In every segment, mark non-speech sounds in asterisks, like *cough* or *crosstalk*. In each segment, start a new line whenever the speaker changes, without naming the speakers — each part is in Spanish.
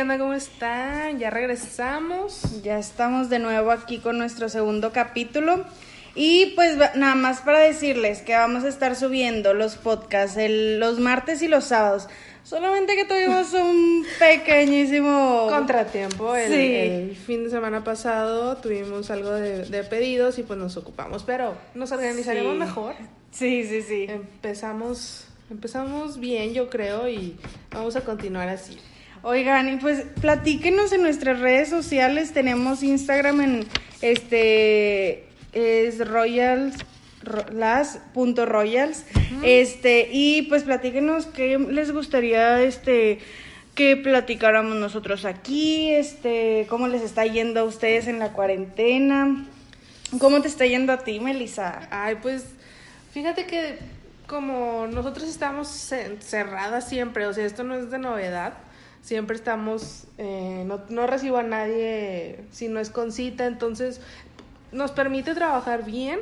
¿Qué onda? ¿Cómo están? Ya regresamos.
Ya estamos de nuevo aquí con nuestro segundo capítulo. Y pues nada más para decirles que vamos a estar subiendo los podcasts el- los martes y los sábados. Solamente que tuvimos un pequeñísimo
Contratiempo. El,
Sí.
el fin de semana pasado tuvimos algo de, de pedidos y pues nos ocupamos. Pero nos organizaremos
Sí.
mejor.
Sí, sí, sí.
Empezamos, empezamos bien, yo creo, y vamos a continuar así.
Oigan, y pues platíquenos en nuestras redes sociales. Tenemos Instagram en este es royals ro- las punto royals. Este y pues platíquenos qué les gustaría este que platicáramos nosotros aquí este cómo les está yendo a ustedes en la cuarentena. Cómo te está yendo a ti Melissa
Ay, pues fíjate que como nosotros estamos ce- cerradas siempre, o sea, esto no es de novedad, siempre estamos, eh, no, no recibo a nadie si no es con cita, entonces nos permite trabajar bien,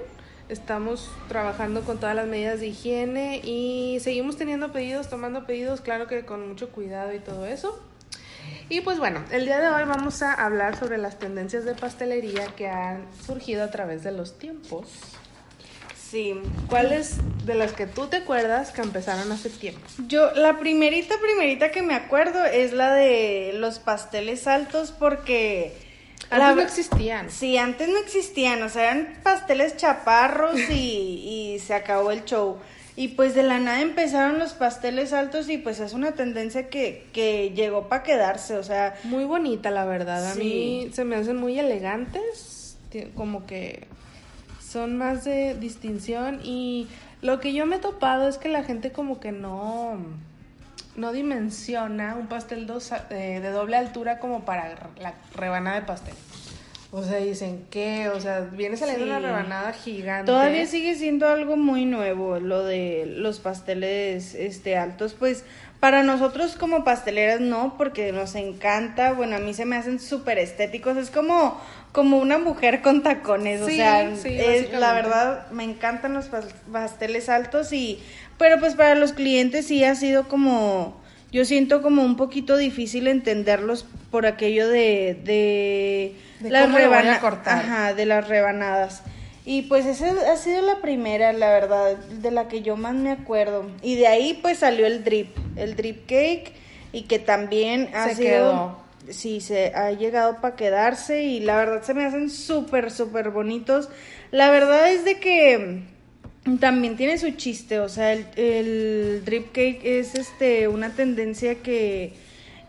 estamos trabajando con todas las medidas de higiene y seguimos teniendo pedidos, tomando pedidos, claro que con mucho cuidado y todo eso. Y pues bueno, el día de hoy vamos a hablar sobre las tendencias de pastelería que han surgido a través de los tiempos.
Sí
¿Cuáles de las que tú te acuerdas que empezaron hace tiempo?
Yo, la primerita, primerita que me acuerdo es la de los pasteles altos porque...
Antes
la-
no existían.
Sí, antes no existían, o sea, eran pasteles chaparros y, y se acabó el show. Y pues de la nada empezaron los pasteles altos y pues es una tendencia que, que llegó para quedarse, o sea,
Muy bonita, la verdad. A
Sí.
mí se me hacen muy elegantes, como que son más de distinción y lo que yo me he topado es que la gente como que no no dimensiona un pastel dos, eh, de doble altura como para la rebanada de pastel. O sea, dicen que, o sea, viene saliendo
Sí.
una rebanada gigante.
Todavía sigue siendo algo muy nuevo lo de los pasteles este altos, pues para nosotros como pasteleras no, porque nos encanta, bueno, a mí se me hacen súper estéticos, es como como una mujer con tacones, o
Sí,
sea,
sí,
es, la verdad me encantan los pas- pasteles altos y pero pues para los clientes sí ha sido como yo siento como un poquito difícil entenderlos por aquello de de,
De cortar.
Ajá, de las rebanadas. Y pues esa ha sido la primera, la verdad, de la que yo más me acuerdo. Y de ahí pues salió el drip, el drip cake, y que también ha
Se
sido...
quedó.
Sí, se ha llegado para quedarse y la verdad se me hacen súper, súper bonitos. La verdad es de que también tiene su chiste, o sea, el, el drip cake es este una tendencia que,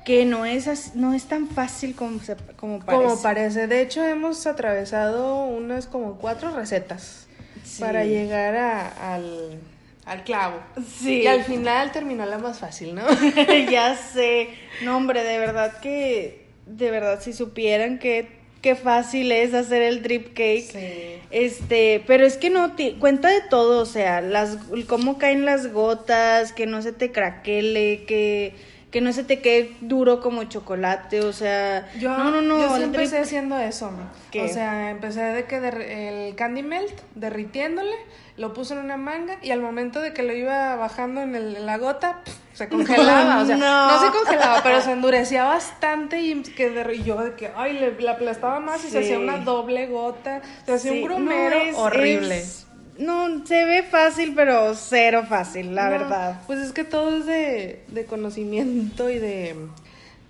que no es no es tan fácil como, se, como parece.
Como parece. De hecho, hemos atravesado unas como cuatro recetas
Sí.
para llegar a- al, al clavo.
Sí.
Y al final terminó la más fácil, ¿no? *laughs*
ya sé. No, hombre, de verdad que, de verdad, si supieran que qué fácil es hacer el drip cake.
Sí.
Este, pero es que no, cuenta de todo, o sea, las, cómo caen las gotas, que no se te craquele, que, que no se te quede duro como chocolate, o sea,
Yo,
no, no, no,
yo sí empecé haciendo eso.
¿Qué?
O sea, empecé de que el candy melt, derritiéndole, lo puse en una manga y al momento de que lo iba bajando en, el- en la gota, se congelaba. o sea,
no.
no. se congelaba, pero se endurecía bastante y que yo de que, ay, le, la aplastaba más y se hacía una doble gota. Se hacía
Sí,
un grumero
no,
horrible.
es- no, se ve fácil, pero cero fácil, la
No,
verdad.
Pues es que todo es de, de conocimiento y de,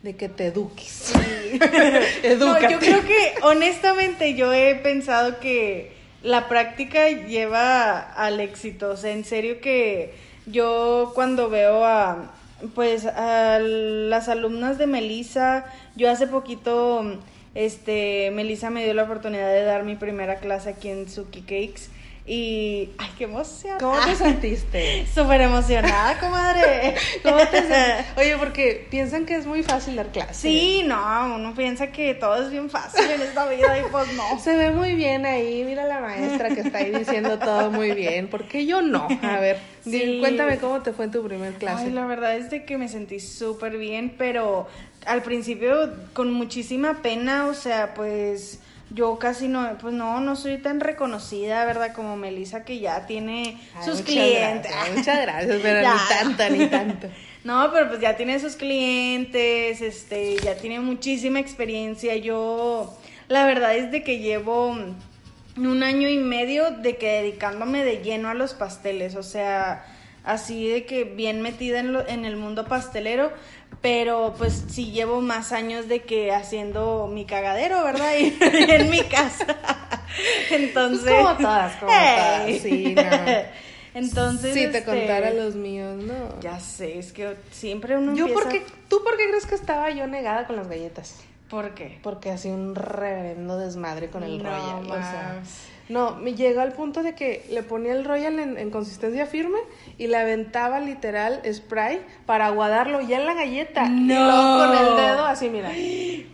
de que te eduques. *laughs*
No,
Edúcate.
yo creo que honestamente yo he pensado que la práctica lleva al éxito. O sea, en serio que yo cuando veo a pues a las alumnas de Melissa, yo hace poquito este, Melissa me dio la oportunidad de dar mi primera clase aquí en Suki Cakes. Y, ay, qué emoción.
¿Cómo te sentiste? *laughs*
Súper emocionada, comadre. *laughs*
¿Cómo te sentiste? *laughs* Oye, porque piensan que es muy fácil dar clases.
Sí, no, uno piensa que todo es bien fácil en esta vida y pues no.
Se ve muy bien ahí, mira la maestra que está ahí diciendo todo muy bien, ¿por qué yo no? A ver,
Sí.
cuéntame cómo te fue en tu primer clase.
Ay, la verdad es de que me sentí súper bien, pero al principio con muchísima pena, o sea, pues yo casi no, pues no, no soy tan reconocida, ¿verdad? Como Melissa que ya tiene
Ay,
sus
muchas
clientes.
gracias, muchas gracias, pero *laughs*
Ya.
ni tanto, ni tanto. *laughs*
No, pero pues ya tiene sus clientes, este, ya tiene muchísima experiencia. Yo, la verdad es de que llevo un año y medio de que dedicándome de lleno a los pasteles, o sea, así de que bien metida en, lo- en el mundo pastelero, pero pues sí llevo más años de que haciendo mi cagadero, ¿verdad? Y, *laughs* en mi casa. *laughs* Entonces,
Pues como todas, como todas, sí, no. *laughs*
Entonces,
Si te
este,
contara los míos, no.
ya sé, es que siempre uno
Yo,
empieza...
¿por qué, ¿Tú por qué crees que estaba yo negada con las galletas?
¿Por qué?
Porque hacía un reverendo desmadre con el
No
royal. o sea. No, me llegó al punto de que le ponía el royal en, en consistencia firme y le aventaba literal spray para aguadarlo ya en la galleta. Y
No.
luego con el dedo así, mira.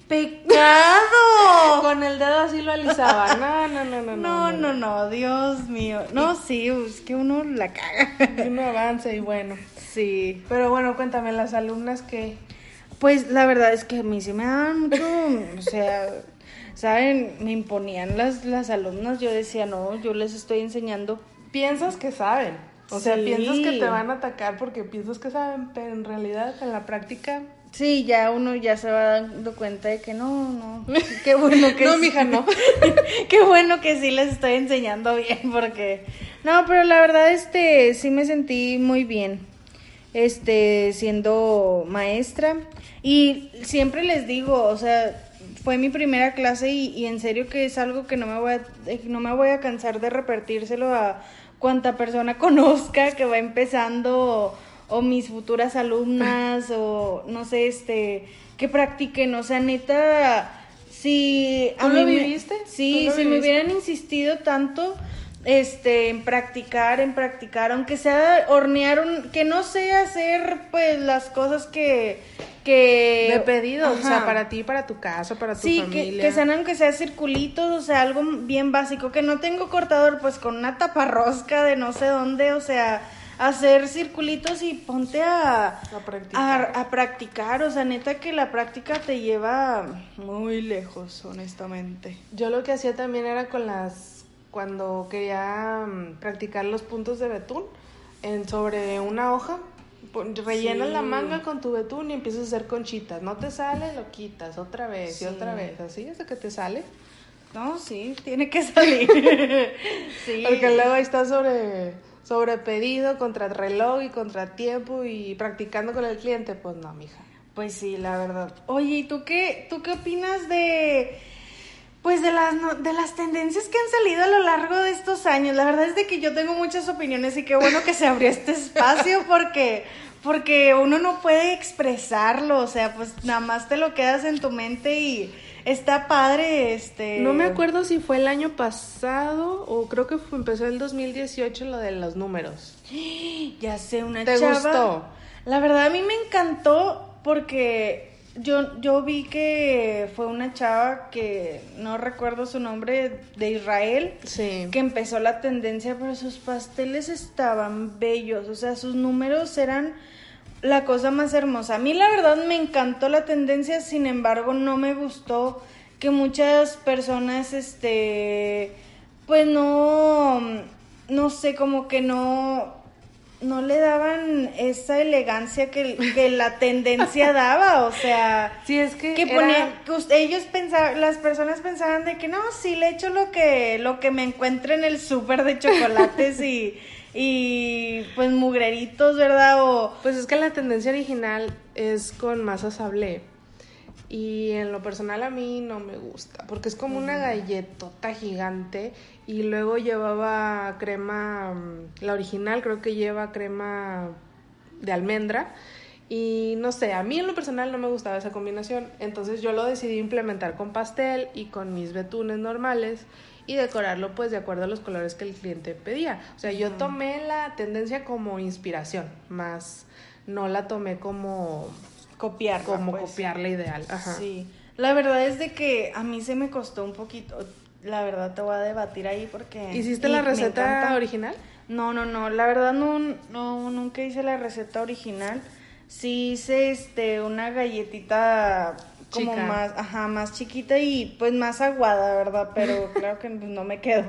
¡Pecado! *laughs*
Con el dedo así lo alisaba. No, no, no, no.
No, no, no, Dios mío. No, sí, es que uno la caga.
Y uno avanza y bueno.
Sí.
Pero bueno, cuéntame, las alumnas que...
Pues la verdad es que a mí sí me daban mucho, o sea, ¿saben? Me imponían las, las alumnas, yo decía, no, yo les estoy enseñando.
Piensas que saben. O sea,
Sí.
piensas que te van a atacar porque piensas que saben, pero en realidad en la práctica...
Sí, ya uno ya se va dando cuenta de que no, no. *laughs* Qué bueno que
No,
sí.
mija, no. *laughs*
Qué bueno que sí les estoy enseñando bien, porque. No, pero la verdad, este, sí me sentí muy bien. Este, siendo maestra. Y siempre les digo, o sea, fue mi primera clase y, y en serio que es algo que no me voy a, eh, no me voy a cansar de repetírselo a cuanta persona *laughs* conozca que va empezando o, o mis futuras alumnas o no sé, este, que practiquen, o sea, neta, si
¿Tú lo
me-
viviste?
Sí,
¿Tú lo
si me hubieran insistido tanto este en practicar, en practicar, aunque sea hornear un, que no sea hacer pues las cosas que que
De pedido, o sea, para ti, para tu casa, para tu
Sí, que,
familia.
que sean aunque sea circulitos, o sea, algo bien básico, que no tengo cortador, pues con una taparrosca de no sé dónde, o sea, hacer circulitos y ponte a,
A practicar.
a, a practicar, o sea, neta que la práctica te lleva muy lejos, honestamente.
Yo lo que hacía también era con las cuando quería mm, practicar los puntos de betún en sobre una hoja rellenas
Sí.
la manga con tu betún y empiezas a hacer conchitas. No te sale, lo quitas otra vez
Sí.
y otra vez, así hasta que te sale.
No, sí, tiene que *laughs* salir. sí.
Porque luego ahí estás sobre sobre pedido, contra reloj y contra tiempo y practicando con el cliente, pues no, mija.
Pues sí, la verdad. Oye, ¿y tú qué, tú qué opinas de, pues de las, no- de las tendencias que han salido a lo largo de estos años? La verdad es de que yo tengo muchas opiniones y qué bueno que se abrió este espacio porque, porque uno no puede expresarlo, o sea, pues nada más te lo quedas en tu mente y está padre, este.
No me acuerdo si fue el año pasado o creo que fue- empezó el 2018 lo de los números. *gasps*
Ya sé, una
¿Te
chava.
gustó?
La verdad a mí me encantó porque yo, yo vi que fue una chava que no recuerdo su nombre de Israel
Sí.
que empezó la tendencia, pero sus pasteles estaban bellos, o sea, sus números eran la cosa más hermosa. A mí la verdad me encantó la tendencia, sin embargo no me gustó que muchas personas, este, pues no, no sé, como que no, no le daban esa elegancia que, que la tendencia *laughs* daba, o sea...
Sí, es que,
Que
era-
ponían, que ellos pensaban, las personas pensaban de que no, sí le echo lo que, lo que me encuentre en el súper de chocolates y, y pues mugreritos, ¿verdad? O
Pues es que la tendencia original es con masa sablé. Y en lo personal a mí no me gusta, porque es como una galletota gigante y luego llevaba crema, mm, la original creo que lleva crema de almendra Y no sé, a mí en lo personal no me gustaba esa combinación, entonces yo lo decidí implementar con pastel y con mis betunes normales y decorarlo pues de acuerdo a los colores que el cliente pedía. O sea, yo tomé la tendencia como inspiración, más no la tomé como
Copiar.
como copiarla ideal. Ajá.
Sí. La verdad es de que a mí se me costó un poquito. La verdad te voy a debatir ahí porque.
¿Hiciste la receta original?
No, no, no. La verdad no, no, nunca hice la receta original. Sí hice este una galletita como
Chica.
más, ajá, más chiquita y pues más aguada, ¿verdad? Pero *laughs* claro que pues, no me quedó.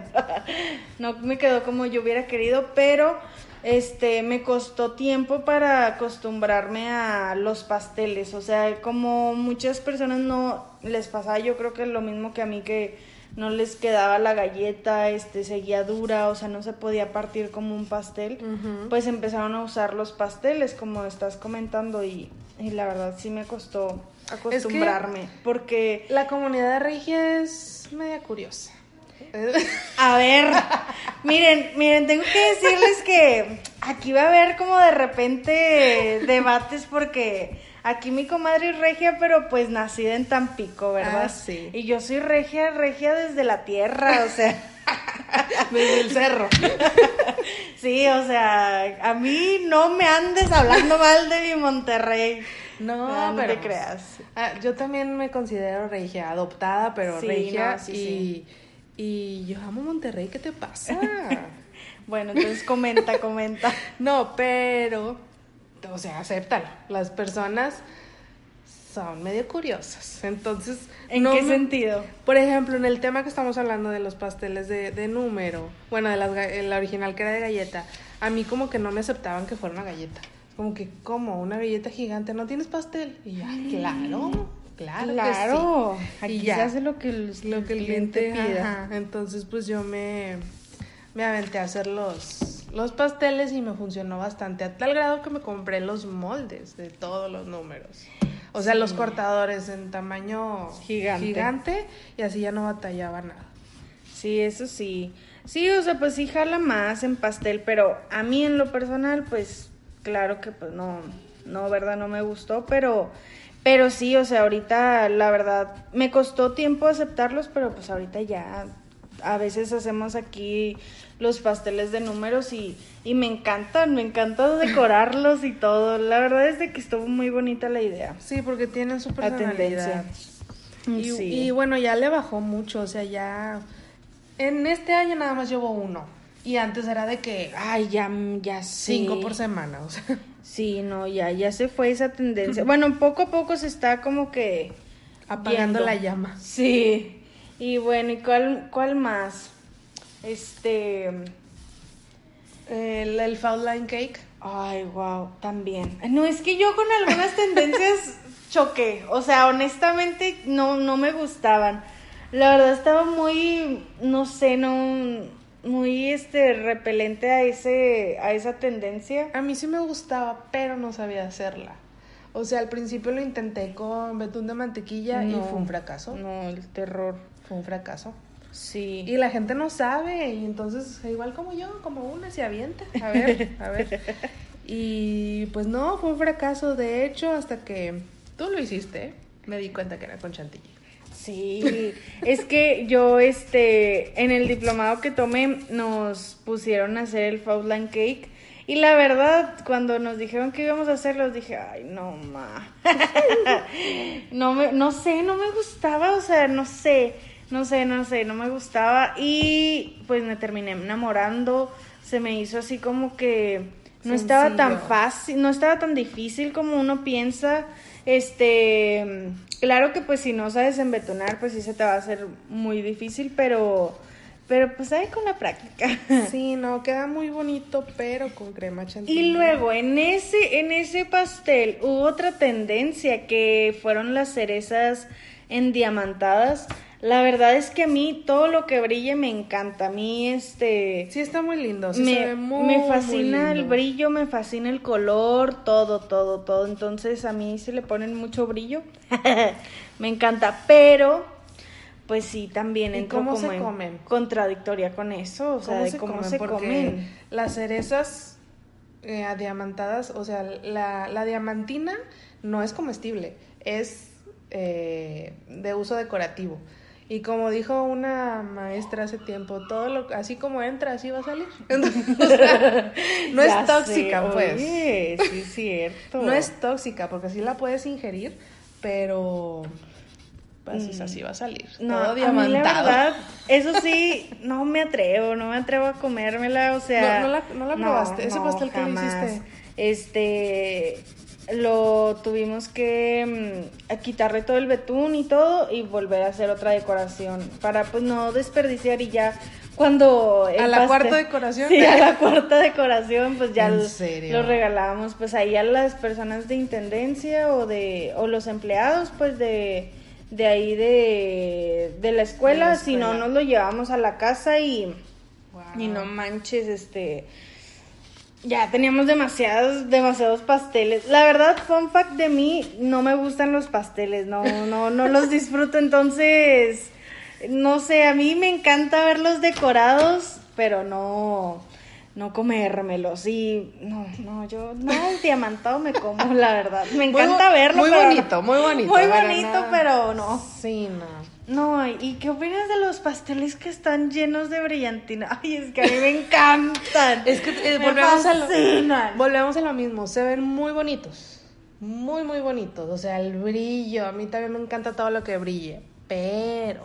*laughs* no me quedó como yo hubiera querido, pero este me costó tiempo para acostumbrarme a los pasteles, o sea, como muchas personas no les pasaba, yo creo que es lo mismo que a mí que no les quedaba la galleta, este seguía dura, o sea, no se podía partir como un pastel, pues empezaron a usar los pasteles como estás comentando y, y la verdad sí me costó acostumbrarme, porque
La comunidad de Regia es media curiosa.
A ver, miren, miren, tengo que decirles que aquí va a haber como de repente debates porque aquí mi comadre es regia, pero pues nacida en Tampico, ¿verdad?
Ah, sí.
Y yo soy regia, regia desde la tierra, o sea, *laughs*
Desde el cerro. *laughs*
sí, o sea, a mí no me andes hablando mal de mi Monterrey.
No,
no
pero
te creas.
Ah, yo también me considero regia, adoptada, pero
Sí,
regia.
no, sí,
y,
sí.
Y yo amo Monterrey, ¿qué te pasa? *laughs*
Bueno, entonces comenta, comenta. *laughs*
no, pero, o sea, acéptalo. Las personas son medio curiosas. Entonces,
¿En
no
qué
me-
sentido?
Por ejemplo, en el tema que estamos hablando de los pasteles de, de número, bueno, de las, la original que era de galleta, a mí como que no me aceptaban que fuera una galleta. Como que, ¿cómo? Una galleta gigante, ¿no tienes pastel? Y yo, "Ah, claro, claro,
Claro,
que sí.
aquí
Y
se
ya.
hace lo que el,
lo que el cliente
pida.
Ajá. Entonces, pues yo me, me aventé a hacer los, los pasteles y me funcionó bastante, a tal grado que me compré los moldes de todos los números. O sea, los cortadores en tamaño
Gigante.
gigante y así ya no batallaba nada.
Sí, eso sí. Sí, o sea, pues sí jala más en pastel, pero a mí en lo personal, pues claro que pues no, no, verdad, no me gustó, pero, pero sí, o sea, ahorita la verdad me costó tiempo aceptarlos, pero pues ahorita ya a veces hacemos aquí los pasteles de números y, y me encantan, me encanta decorarlos y todo. La verdad es de que estuvo muy bonita la idea.
Sí, porque tienen su personalidad. Y,
Sí.
y bueno, ya le bajó mucho, o sea, ya... En este año nada más llevo uno. Y antes era de que
Ay, ya, ya sé.
cinco por semana, o sea...
Sí, no, ya, ya se fue esa tendencia. Bueno, poco a poco se está como que
Apagando
viendo.
la llama.
Sí. Y bueno, ¿y cuál, cuál más? Este.
El, el foul line cake.
Ay, wow, también. No, es que yo con algunas tendencias *laughs* choqué. O sea, honestamente no, no me gustaban. La verdad estaba muy, no sé, no, muy este repelente a ese, a esa tendencia.
A mí sí me gustaba, pero no sabía hacerla. O sea, al principio lo intenté con betún de mantequilla y fue un fracaso.
No, el terror.
Fue un fracaso.
Sí.
Y la gente no sabe, y entonces, igual como yo, como una se avienta. A ver, a ver. *laughs* Y pues no, fue un fracaso. De hecho, hasta que tú lo hiciste, me di cuenta que era con chantilly.
Sí, es que yo, este, en el diplomado que tomé, nos pusieron a hacer el Faustline Cake. Y la verdad, cuando nos dijeron que íbamos a hacerlo, dije, ay, no, ma. *laughs* no, me, no sé, no me gustaba, o sea, no sé, no sé, no sé, no me gustaba. Y pues me terminé enamorando. Se me hizo así como que no estaba tan fácil, no estaba tan difícil como uno piensa. Este, claro que pues si no sabes embetonar, pues sí se te va a hacer muy difícil, pero, pero pues ahí con la práctica. *laughs*
Sí, no, queda muy bonito, pero con crema chantilly.
Y luego en ese, en ese pastel hubo otra tendencia que fueron las cerezas endiamantadas. La verdad es que a mí todo lo que brille me encanta. A mí este
Sí, está muy lindo. Sí,
me,
se ve muy,
me
muy
fascina el brillo, me fascina el color, todo, todo, todo. Entonces a mí se le ponen mucho brillo. *laughs* me encanta, pero pues sí, también
¿Y
entro
cómo
como
se
en
comen?
contradictoria con eso, o sea,
¿Cómo
de
se
cómo
comen?
se
Porque
comen.
Las cerezas eh, adiamantadas, o sea, la, la diamantina no es comestible, es eh, de uso decorativo. Y como dijo una maestra hace tiempo, todo lo así como entra, así va a salir. *laughs* O sea, no es tóxica,
sé,
pues.
Oye, sí es cierto.
No es tóxica, porque sí la puedes ingerir, pero pues así va a salir.
No,
todo
a mí la
diamantado.
verdad, *laughs* eso sí, no me atrevo, no me atrevo a comérmela, o sea...
No, no la- no la probaste, ese pastel que le hiciste.
Este, lo tuvimos que mm, quitarle todo el betún y todo y volver a hacer otra decoración para pues no desperdiciar y ya cuando...
¿A la
pastel-
cuarta decoración?
Sí, a la cuarta decoración, pues ya lo regalábamos pues ahí a las personas de intendencia o de o los empleados pues de de ahí de, de la escuela, si no nos lo llevamos a la casa y
Wow.
y no manches, este ya teníamos demasiados demasiados pasteles. La verdad, fun fact de mí, no me gustan los pasteles, no no no *laughs* los disfruto, entonces no sé, a mí me encanta verlos decorados, pero no no comérmelos y no, no, yo nada de diamantado me como, la verdad. Me
Muy
encanta
bo-
verlo,
muy
pero no-
bonito, muy bonito,
Muy bonito,
no.
pero no.
Sí, no.
No, ¿y qué opinas de los pasteles que están llenos de brillantina? Ay, es que a mí me encantan.
Es que eh, volvemos, a lo, volvemos a lo mismo, se ven muy bonitos, muy, muy bonitos, o sea, el brillo, a mí también me encanta todo lo que brille, pero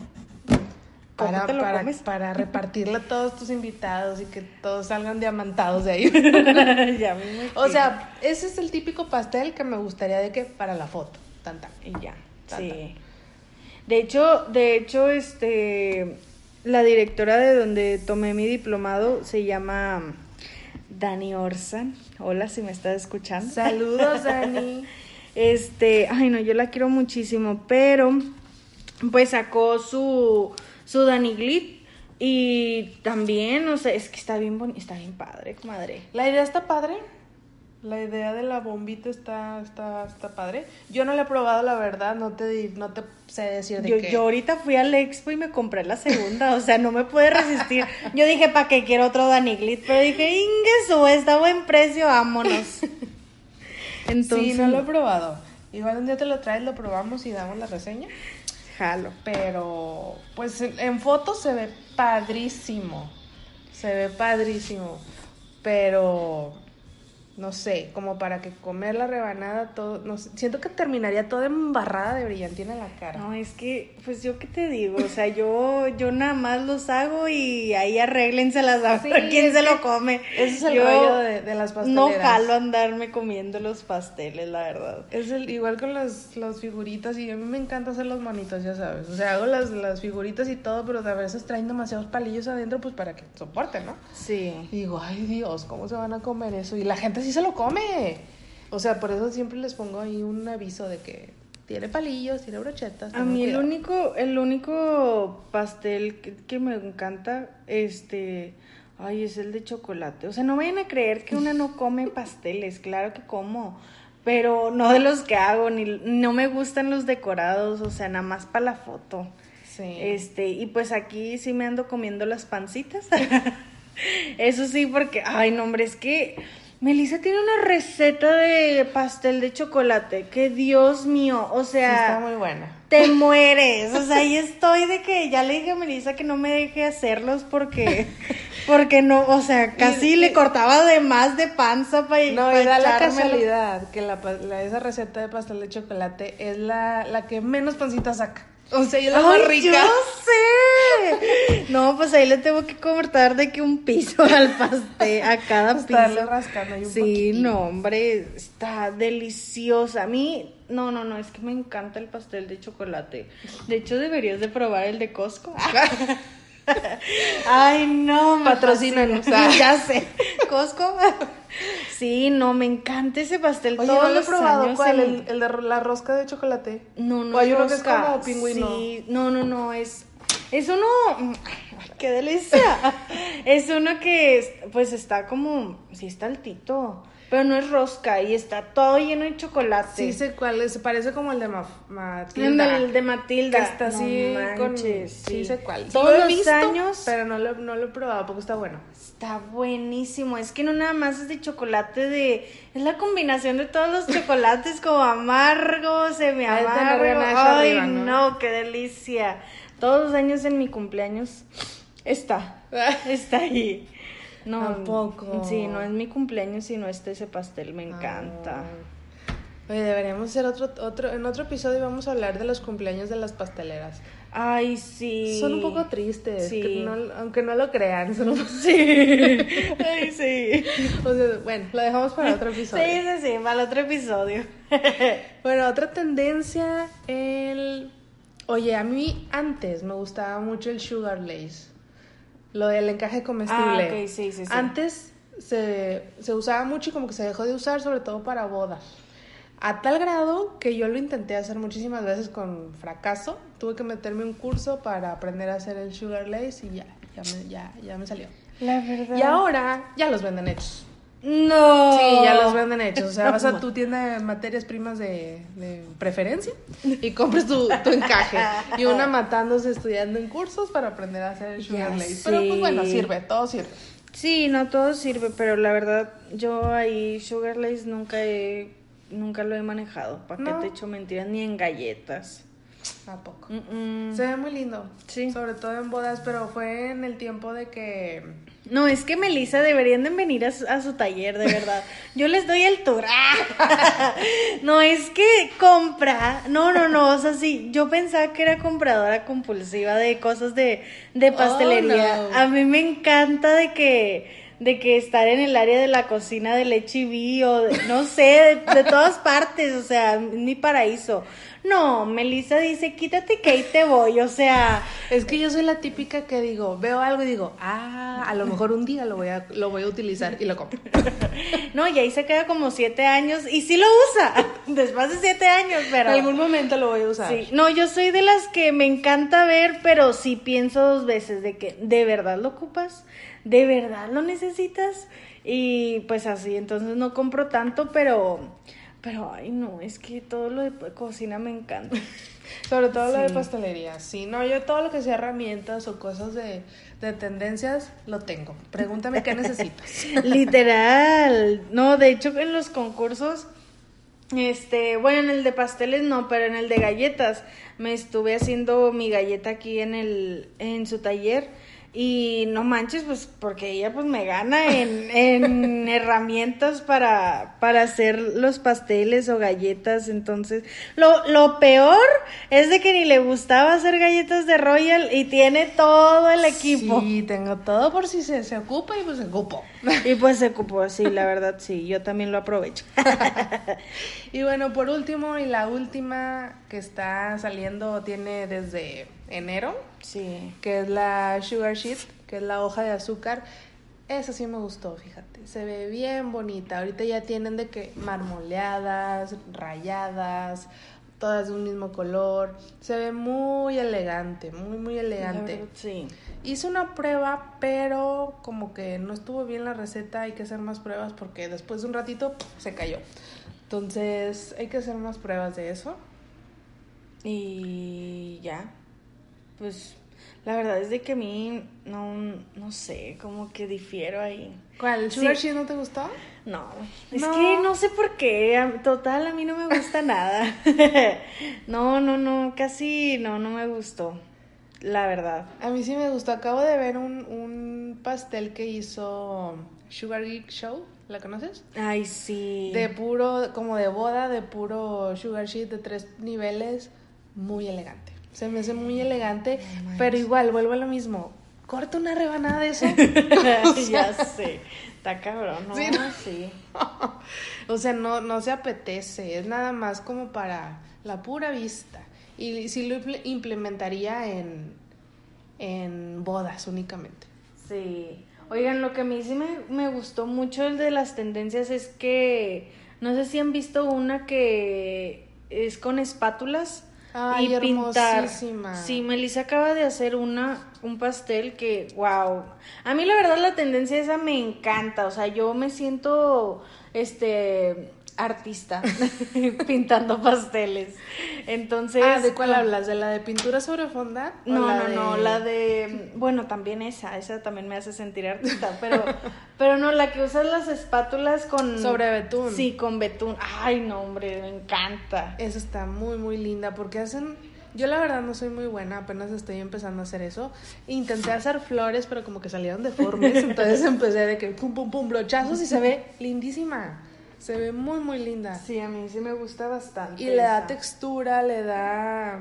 ¿Cómo
para, para, para *laughs* repartirle a todos tus invitados y que todos salgan diamantados de ahí. *laughs*
ya
o sea, ese es el típico pastel que me gustaría de que para la foto, tanta.
Y ya, sí. De hecho, de hecho, este, la directora de donde tomé mi diplomado se llama Dani Orsan. Hola, si me estás escuchando.
Saludos, *laughs* Dani.
Este, ay no, yo la quiero muchísimo, pero pues sacó su su Dani Glit y también, o sea, es que está bien boni- está bien padre, comadre.
La idea está padre. La idea de la bombita está, está, está padre. Yo no la he probado, la verdad. No te, no te sé decir de
Yo,
qué.
yo ahorita fui al expo y me compré la segunda, o sea, no me pude resistir. *laughs* Yo dije, ¿para qué quiero otro Dani Glit? Pero dije, Ingesu, está a buen precio, vámonos. *laughs* Entonces,
sí, no lo he probado. Igual un día te lo traes, lo probamos y damos la reseña.
jalo.
Pero, pues en, en fotos se ve padrísimo. Se ve padrísimo. Pero, no sé, como para que comer la rebanada, todo. No sé, siento que terminaría toda embarrada de brillantina en la cara.
No, es que, pues yo qué te digo, o sea, yo, yo nada más los hago y ahí arréglenselas a
Sí,
quién se lo come.
ese es el
Yo
rollo de- de las
No
pasteleras.
jalo andarme comiendo los pasteles, la verdad.
Es el, igual con las, las figuritas y a mí me encanta hacer los monitos, ya sabes. O sea, hago las, las figuritas y todo, pero a veces traen demasiados palillos adentro pues para que soporten, ¿no?
Sí.
Y digo, ay Dios, ¿cómo se van a comer eso? Y la gente sí se lo come. O sea, por eso siempre les pongo ahí un aviso de que tiene palillos, tiene brochetas.
A mí el
cuidado.
único, el único pastel que, que me encanta, este, ay, es el de chocolate. O sea, no vayan a creer que una no come pasteles, claro que como, pero no de los que hago, ni no me gustan los decorados, o sea, nada más para la foto.
Sí.
Este, y pues aquí sí me ando comiendo las pancitas. *laughs* Eso sí, porque, ay, no, hombre, es que Melissa tiene una receta de pastel de chocolate, que Dios mío, o
Sí,
sea,
está muy buena.
te mueres. O sea, ahí estoy de que ya le dije a Melissa que no me deje hacerlos porque, *laughs* porque no, o sea, casi
Y-
le cortaba de más de panza para
No, y da la casualidad que la, pa- la- esa receta de pastel de chocolate es la, la que menos pancita saca. O sea, y es la más
¡Ay,
rica.
yo! *laughs* *laughs* No, pues ahí le tengo que cortar de que un piso *laughs* al pastel, a cada
Estarle
piso.
rascando ahí un
Sí,
poquitín.
no, hombre, está deliciosa. A mí, no, no, no, es que me encanta el pastel de chocolate. De hecho, deberías de probar el de Costco. *laughs* Ay, no,
Patrocínanos.
fascina. Ya sé. Costco. Sí, no, me encanta ese pastel.
Oye,
Todos
no lo he probado. ¿Cuál? El, el de la rosca de chocolate.
no, no
O hay uno que es como pingüino.
Sí, no, no, no, es es uno ay, qué delicia. *laughs* es uno que es- pues está como sí está altito. Pero no es rosca y está todo lleno de chocolate.
Sí sé cuál es, parece como el de Ma- Matilda.
el de Matilda.
Que está así
No
con...
manches,
Sí sé cuál. Sí
Todos los
visto,
años
pero no lo, no lo he probado porque está bueno.
Está buenísimo. Es que no nada más es de chocolate de. Es la combinación de todos los chocolates como amargo, semi
tener
amargo. Ay,
arriba, ¿no?
¿no? qué delicia. Todos los años en mi cumpleaños está. Está ahí. No,
¿A poco?
Sí, no es mi cumpleaños, sino este ese pastel. Me encanta.
Oye, deberíamos hacer otro, otro, en otro episodio vamos a hablar de los cumpleaños de las pasteleras.
Ay, sí.
Son un poco tristes,
Sí.
que no- aunque no lo crean. Son un poco-
Sí. *laughs* Ay, sí.
o sea, bueno, lo dejamos para otro episodio.
Sí, sí, sí, para el otro episodio. *laughs*
Bueno, otra tendencia, el... Oye, a mí antes me gustaba mucho el sugar lace. Lo del encaje comestible.
Ah, ok, sí, sí, sí.
Antes se, se usaba mucho y como que se dejó de usar, sobre todo para bodas. A tal grado que yo lo intenté hacer muchísimas veces con fracaso. Tuve que meterme un curso para aprender a hacer el sugar lace y ya, ya me, ya, ya me salió.
La verdad.
Y ahora ya los venden hechos.
No.
Sí, ya los venden hechos. O sea, *laughs* vas a tu tienda de materias primas de, de preferencia y compras tu, tu encaje. Y una *laughs* matándose estudiando en cursos para aprender a hacer el sugar lace. Pero pues bueno, sirve, todo sirve.
Sí, no todo sirve, pero la verdad, yo ahí Sugar Lace nunca he, nunca lo he manejado. ¿Para qué te echo mentiras? Ni en galletas.
¿A poco? Se ve muy lindo.
Sí.
Sobre todo en bodas, pero fue en el tiempo de que.
No, es que Melissa deberían de venir a su, a su taller, de verdad. *laughs* Yo les doy el tour. ¡Ah! *laughs* No, es que compra. No, no, no. O sea, sí, yo pensaba que era compradora compulsiva de cosas de, de pastelería.
no.
A mí me encanta de que de que estar en el área de la cocina del HIV o de- no sé, de, de todas partes, o sea, mi paraíso. No, Melissa dice, quítate que ahí te voy, o sea,
Es que yo soy la típica que digo, veo algo y digo, ah, a lo mejor un día lo voy a, lo voy a utilizar y lo compro. *laughs*
No, y ahí se queda como siete años y sí lo usa *laughs* después de siete años, pero...
En algún momento lo voy a usar.
Sí, no, yo soy de las que me encanta ver, pero sí pienso dos veces de que de verdad lo ocupas, de verdad lo necesitas y pues así, entonces no compro tanto, pero, pero ay no, es que todo lo de cocina me encanta. *laughs*
Sobre todo lo de pastelería. Sí, no, yo todo lo que sea herramientas o cosas de, de tendencias lo tengo. Pregúntame qué necesitas. *laughs*
Literal. No, de hecho en los concursos, este, bueno, en el de pasteles no, pero en el de galletas, me estuve haciendo mi galleta aquí en el, en su taller. Y no manches, pues porque ella pues me gana en, en *laughs* herramientas para, para hacer los pasteles o galletas. Entonces, lo, lo peor es de que ni le gustaba hacer galletas de Royal y tiene todo el equipo.
Sí, tengo todo por si se, se ocupa y pues se ocupo. *laughs*
Y pues se ocupó, sí, la verdad, sí, yo también lo aprovecho. *laughs*
Y bueno, por último y la última que está saliendo tiene desde enero,
Sí.
que es la Sugar Sheet, que es la hoja de azúcar. Esa sí me gustó, fíjate. Se ve bien bonita. Ahorita ya tienen de que marmoleadas, rayadas, todas de un mismo color. Se ve muy elegante, muy, muy elegante.
Sí.
Hice una prueba, pero como que no estuvo bien la receta, hay que hacer más pruebas porque después de un ratito se cayó. Entonces hay que hacer más pruebas de eso.
Y ya. Pues la verdad es de que a mí no, no sé, como que difiero ahí.
¿Cuál? ¿El Sugar
Sí.
No te gustó?
No, es
No.
que no sé por qué, total, a mí no me gusta *laughs* nada. no, no, no, casi no, no me gustó, la verdad.
A mí sí me gustó. Acabo de ver un, un pastel que hizo Sugar Geek Show. ¿La conoces?
Ay, sí.
De puro, como de boda, de puro Sugar Sheet de tres niveles. Muy elegante. Se me hace muy elegante. pero igual, vuelvo a lo mismo. Corta una rebanada de eso. *laughs*
ya sé, está cabrón, ¿no?
Sí, ¿no?
sí. *laughs*
o sea, no, no se apetece, es nada más como para la pura vista. Y sí lo imple- implementaría en, en bodas únicamente.
Sí. Oigan, lo que a mí sí me, me gustó mucho el de las tendencias es que no sé si han visto una que es con espátulas
Ay,
y pintar. Sí, Melissa acaba de hacer una un pastel que wow. A mí la verdad la tendencia esa me encanta, o sea, yo me siento este artista *laughs* pintando pasteles. Entonces,
Ah, ¿de cuál hablas? ¿De la de pintura sobre fonda? ¿O
no, no, no, la de, bueno, también esa, esa también me hace sentir artista, pero, *laughs* pero no, la que usas las espátulas con...
Sobre betún.
Sí, con betún. Ay, no, hombre, me encanta.
Esa está muy, muy linda porque hacen... Yo la verdad no soy muy buena, apenas estoy empezando a hacer eso. Intenté hacer flores, pero como que salieron deformes, *laughs* entonces empecé de que pum, pum, pum, brochazos y se ve lindísima. Se ve muy, muy linda.
Sí, a mí sí me gusta bastante.
Y le da textura, le da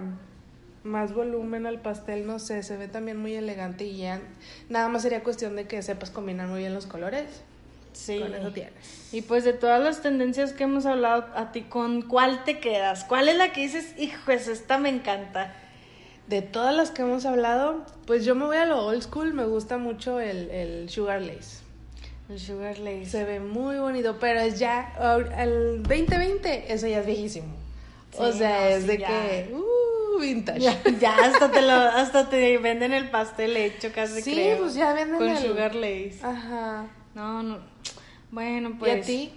más volumen al pastel, no sé, se ve también muy elegante y ya nada más sería cuestión de que sepas combinar muy bien los colores.
Sí.
Con eso tienes.
Y pues de todas las tendencias que hemos hablado, a ti, ¿con cuál te quedas? ¿Cuál es la que dices, hijo, esta me encanta?
De todas las que hemos hablado, pues yo me voy a lo old school, me gusta mucho el, el Sugar Lace.
El Sugar Lace.
Se ve muy bonito, pero es ya, el 2020, eso ya es viejísimo. o sea,
no,
es
sí,
de
ya.
que, uh, vintage.
Ya, ya hasta te lo, hasta te venden el pastel hecho casi
Sí,
creo.
pues ya venden
con
el-
Sugar Lace.
Ajá.
No, no. Bueno,
¿Y
pues.
a ti?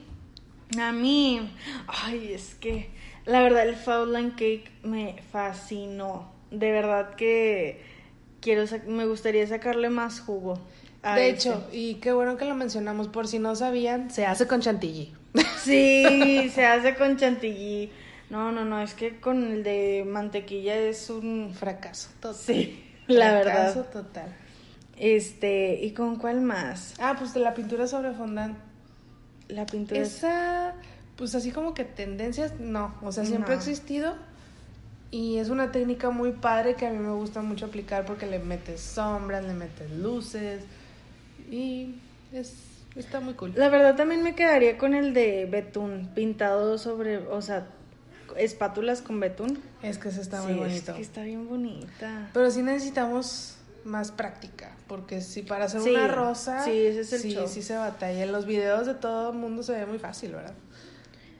A mí, ay, es que la verdad el Fowland Cake me fascinó. De verdad que quiero me gustaría sacarle más jugo. A
De hecho, y qué bueno que lo mencionamos, por si no sabían, se hace con chantilly. *laughs*
Sí, se hace con chantilly. No, no, no, es que con el de mantequilla es un
Fracaso, total.
sí, la
Fracaso
verdad.
total.
Este, ¿y con cuál más?
Ah, pues de la pintura sobre fondant.
La pintura es-
Esa, pues así como que tendencias, no. O sea, siempre ha existido. Y es una técnica muy padre que a mí me gusta mucho aplicar porque le metes sombras, le metes luces. Y es, está muy cool.
La verdad también me quedaría con el de betún pintado sobre, o sea, espátulas con betún.
Es que ese está
Sí,
muy
es
bonito.
que está bien bonita.
Pero sí necesitamos más práctica, porque si para hacer
Sí,
una rosa,
sí, ese es el
sí,
show.
sí se batalla. En los videos de todo el mundo se ve muy fácil, ¿verdad?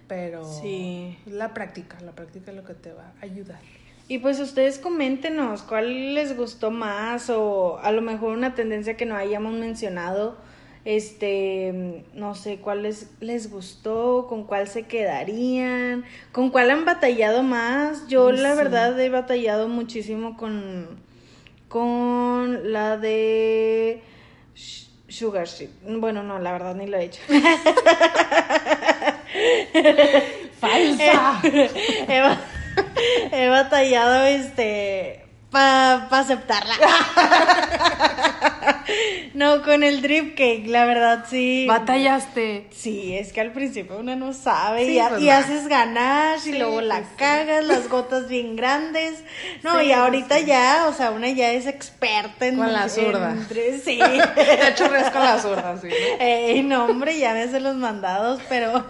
Pero
Sí.
la práctica, la práctica es lo que te va a ayudar.
Y pues ustedes coméntenos cuál les gustó más o a lo mejor una tendencia que no hayamos mencionado. Este, no sé, cuál les, les gustó, con cuál se quedarían, con cuál han batallado más. Yo la verdad he batallado muchísimo con, con la de Sugar Sheet. Bueno, no, la verdad ni lo he hecho. *laughs*
¡Falsa! *laughs*
he, *laughs* he batallado este para aceptarla. *laughs* no, con el drip cake, la verdad sí.
Batallaste.
Sí, es que al principio uno no sabe
Sí,
y,
pues,
y haces ganache y luego la
pues, sí.
cagas, las gotas bien grandes. No, y ahorita
sí.
ya, o sea, una ya es experta en
Con la
en
zurda.
dri- Sí. *laughs*
De churres con la zurda, sí.
Ey, no, hombre, ya me sé los mandados, pero.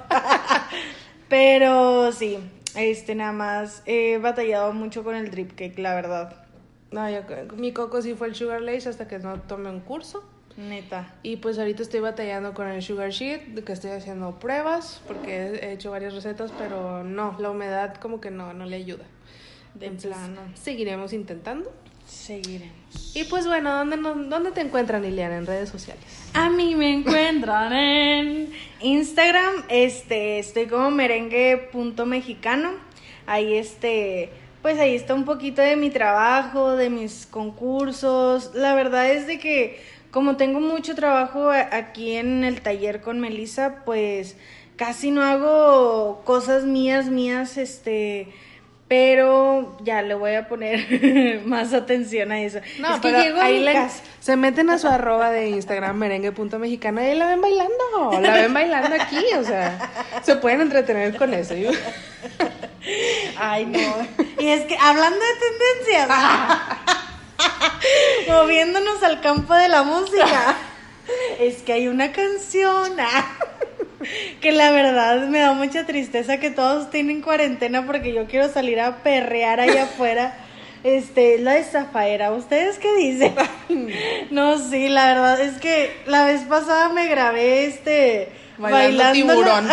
pero sí, este, nada más he batallado mucho con el drip cake, la verdad.
No, yo, mi coco sí fue el Sugar Lace hasta que no tomé un curso.
Neta.
Y pues ahorita estoy batallando con el Sugar Sheet, que estoy haciendo pruebas, porque he hecho varias recetas, pero no, la humedad como que no, no le ayuda.
De
Entonces,
plano.
Seguiremos intentando.
Seguiremos.
Y pues bueno, ¿dónde, ¿dónde te encuentran, Liliana, en redes sociales?
A mí me encuentran en Instagram, este, estoy como merengue.mexicano. Ahí este, pues ahí está un poquito de mi trabajo, de mis concursos. La verdad es de que como tengo mucho trabajo aquí en el taller con Melissa, pues casi no hago cosas mías, mías, este, pero ya le voy a poner *laughs* más atención a eso.
No,
es que
pero
llego a
ahí
mi
le-
casa-
se meten a su arroba de Instagram merengue.mexicano y ahí la ven bailando, la ven bailando aquí, o sea, se pueden entretener con eso. Yo-
Ay, no. Y es que hablando de tendencias, *laughs* moviéndonos al campo de la música, es que hay una canción ah, que la verdad me da mucha tristeza que todos tienen cuarentena porque yo quiero salir a perrear allá *laughs* afuera. Este, es la de Zafaera. ¿Ustedes qué dicen? *laughs* No, sí, la verdad es que la vez pasada me grabé este
Bailando tiburón.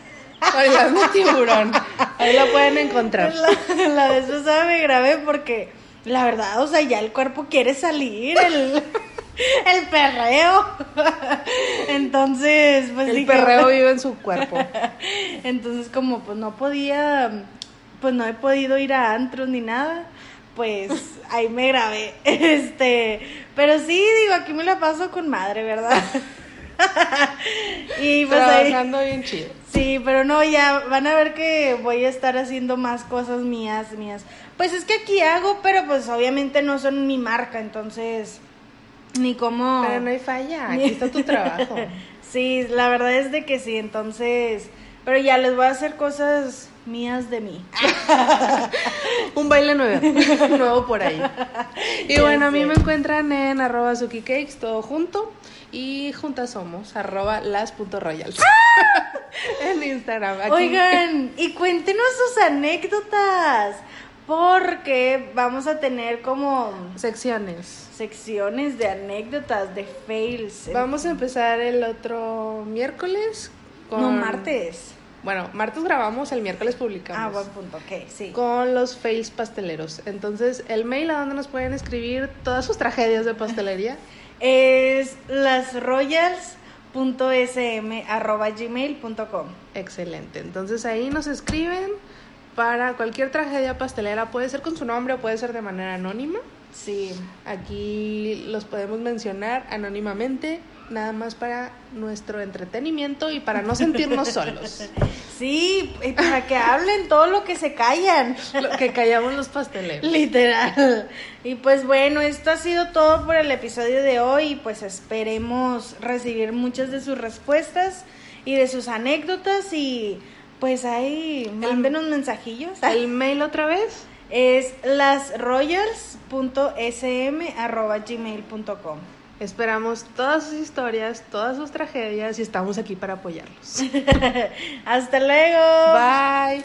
*laughs* Bailando tiburón. Ahí la pueden encontrar.
La, la vez pasada me grabé porque la verdad, o sea, ya el cuerpo quiere salir, el, *laughs* el perreo. Entonces, pues
El
dije-
perreo *laughs* vive en su cuerpo.
Entonces, como pues no podía, pues no he podido ir a antros ni nada, pues ahí me grabé. *laughs* Este, pero sí, digo, aquí me la paso con madre, ¿verdad? y pues ahí,
Trabajando bien chido.
sí, pero no, ya van a ver que voy a estar haciendo más cosas mías, mías. Pues es que aquí hago, pero pues obviamente no son mi marca, entonces ni cómo.
Pero no hay falla. Aquí está tu trabajo. *laughs*
Sí, la verdad es de que sí, entonces, pero ya les voy a hacer cosas mías de mí. *laughs*
Un baile nuevo, *laughs* nuevo por ahí. Y
Ya
bueno, a mí me encuentran en arroba Cakes, todo junto. Y juntas somos, arroba las.royals. en Instagram. Aquí.
Oigan, y cuéntenos sus anécdotas, porque vamos a tener como
Secciones.
secciones de anécdotas, de fails.
Vamos a empezar el otro miércoles. Con...
No, martes.
Bueno, martes grabamos, el miércoles publicamos.
Ah, buen punto, ok, sí.
Con los fails pasteleros. Entonces, el mail a donde nos pueden escribir todas sus tragedias de pastelería. *laughs*
Es lasroyals.sm.gmail.com
Excelente. Entonces ahí nos escriben para cualquier tragedia pastelera. Puede ser con su nombre o puede ser de manera anónima.
Sí.
Aquí los podemos mencionar anónimamente, nada más para nuestro entretenimiento y para no sentirnos solos. *laughs*
Sí, y para que hablen todo lo que se callan.
Lo que callamos los pasteleros.
Literal. Y pues bueno, esto ha sido todo por el episodio de hoy. Pues esperemos recibir muchas de sus respuestas y de sus anécdotas. Y pues ahí mándenos mensajillos.
El mail otra vez.
Es lasroyals.sm.gmail.com
Esperamos todas sus historias, todas sus tragedias y estamos aquí para apoyarlos. *laughs*
Hasta luego.
Bye.